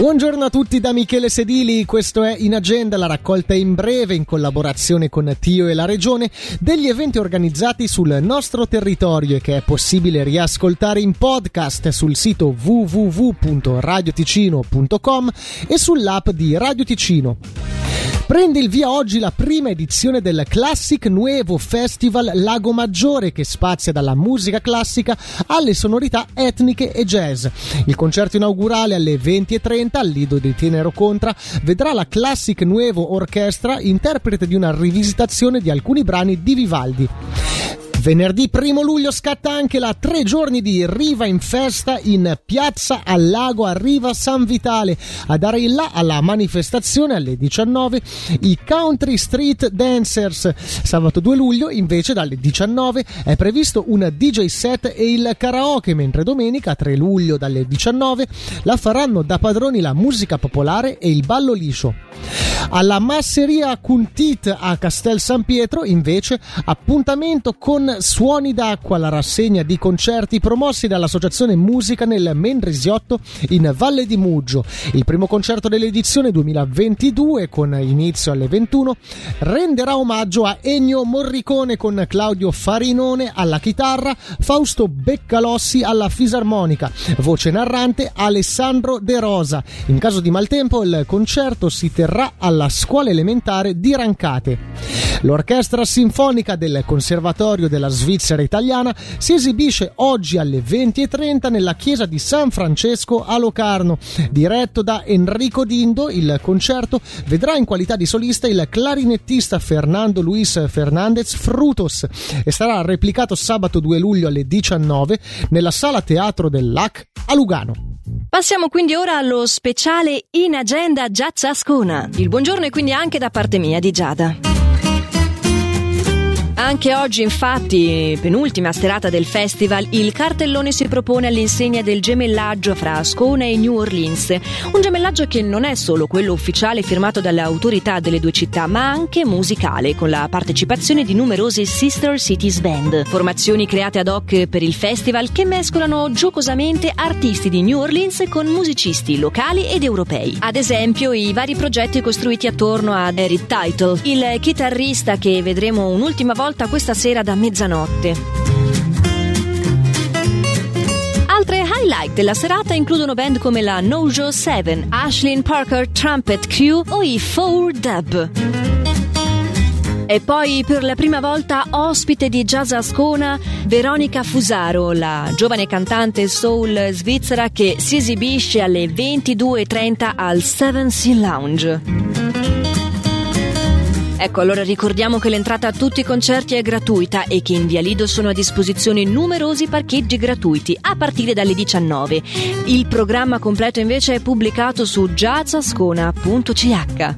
Buongiorno a tutti da Michele Sedili, questo è In Agenda, la raccolta in breve in collaborazione con Tio e la Regione degli eventi organizzati sul nostro territorio e che è possibile riascoltare in podcast sul sito www.radioticino.com e sull'app di Radio Ticino. Prende il via oggi la prima edizione del Classic Nuevo Festival Lago Maggiore che spazia dalla musica classica alle sonorità etniche e jazz. Il concerto inaugurale alle 20.30 al Lido di Tenero Contra vedrà la Classic Nuevo Orchestra interprete di una rivisitazione di alcuni brani di Vivaldi. Venerdì 1 luglio scatta anche la tre giorni di Riva in festa in piazza al lago a Riva San Vitale. A dare il là alla manifestazione alle 19 i Country Street Dancers. Sabato 2 luglio invece dalle 19 è previsto un DJ set e il karaoke, mentre domenica 3 luglio dalle 19 la faranno da padroni la musica popolare e il ballo liscio. Alla Masseria Cuntit a Castel San Pietro invece appuntamento con Suoni d'acqua, la rassegna di concerti promossi dall'Associazione Musica nel Mendrisiotto in Valle di Muggio. Il primo concerto dell'edizione 2022, con inizio alle 21, renderà omaggio a Ennio Morricone con Claudio Farinone alla chitarra, Fausto Beccalossi alla fisarmonica, voce narrante Alessandro De Rosa. In caso di maltempo il concerto si terrà alla scuola elementare di Rancate. L'orchestra sinfonica del Conservatorio della Svizzera italiana si esibisce oggi alle 20.30 nella chiesa di San Francesco a Locarno. Diretto da Enrico Dindo, il concerto vedrà in qualità di solista il clarinettista Fernando Luis Fernandez Frutos e sarà replicato sabato 2 luglio alle 19 nella sala teatro del LAC a Lugano. Passiamo quindi ora allo speciale in agenda Giazza Ascona. Il buongiorno è quindi anche da parte mia di Giada. Anche oggi, infatti, penultima serata del festival, il cartellone si propone all'insegna del gemellaggio fra Ascona e New Orleans. Un gemellaggio che non è solo quello ufficiale firmato dalle autorità delle due città, ma anche musicale, con la partecipazione di numerose Sister Cities Band. Formazioni create ad hoc per il festival che mescolano giocosamente artisti di New Orleans con musicisti locali ed europei. Ad esempio, i vari progetti costruiti attorno ad Eric Title, il chitarrista che vedremo un'ultima volta volta questa sera da mezzanotte. Altre highlight della serata includono band come la Nojo 7, Ashlyn Parker Trumpet Crew o i Four Dub. E poi per la prima volta ospite di Jazz Ascona Veronica Fusaro, la giovane cantante soul svizzera che si esibisce alle 22.30 al Seven Sea Lounge. Ecco, allora ricordiamo che l'entrata a tutti i concerti è gratuita e che in Via Lido sono a disposizione numerosi parcheggi gratuiti a partire dalle 19. Il programma completo invece è pubblicato su jazzascona.ch.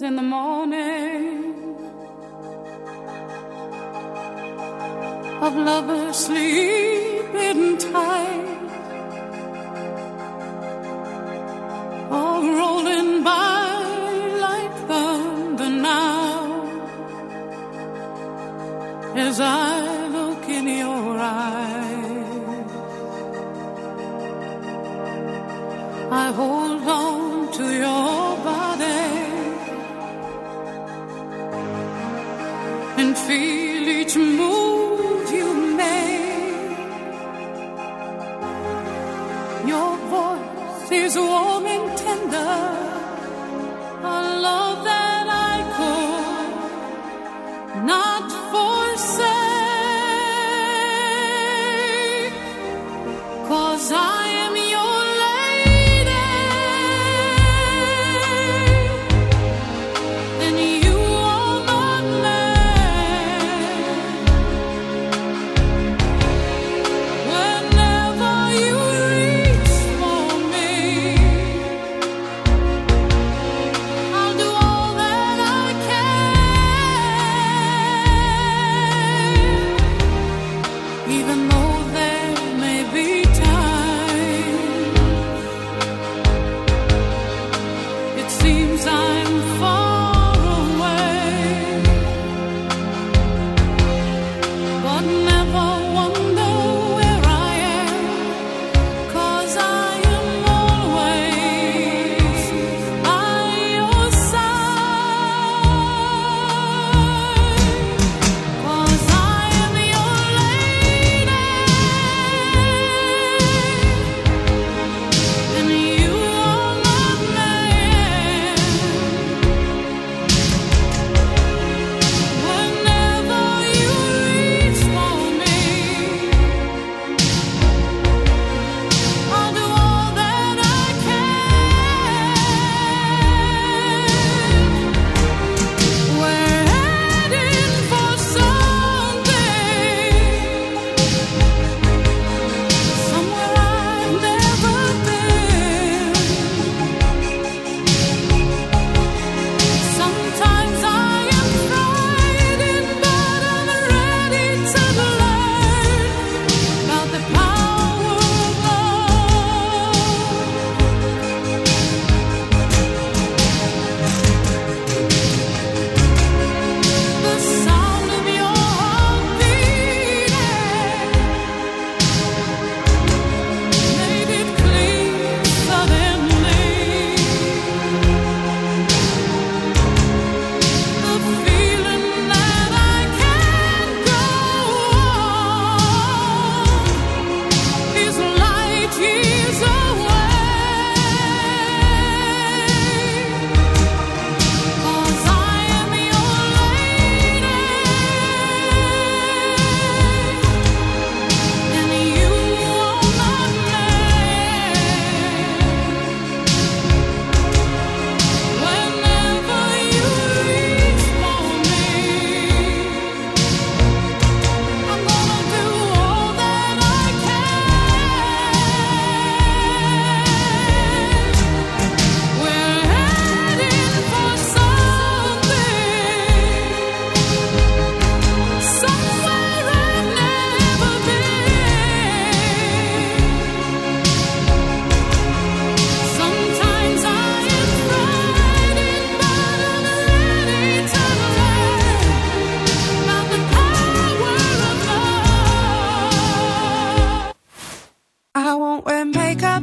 In the morning of lovers sleeping tight as I One. want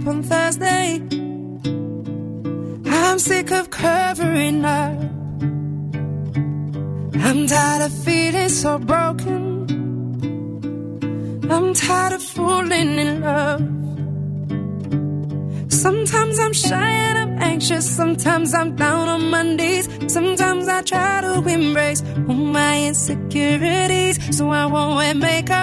up on Thursday. I'm sick of covering up. I'm tired of feeling so broken. I'm tired of falling in love. Sometimes I'm shy and I'm anxious. Sometimes I'm down on my knees. Sometimes I try to embrace all my insecurities. So I won't wear makeup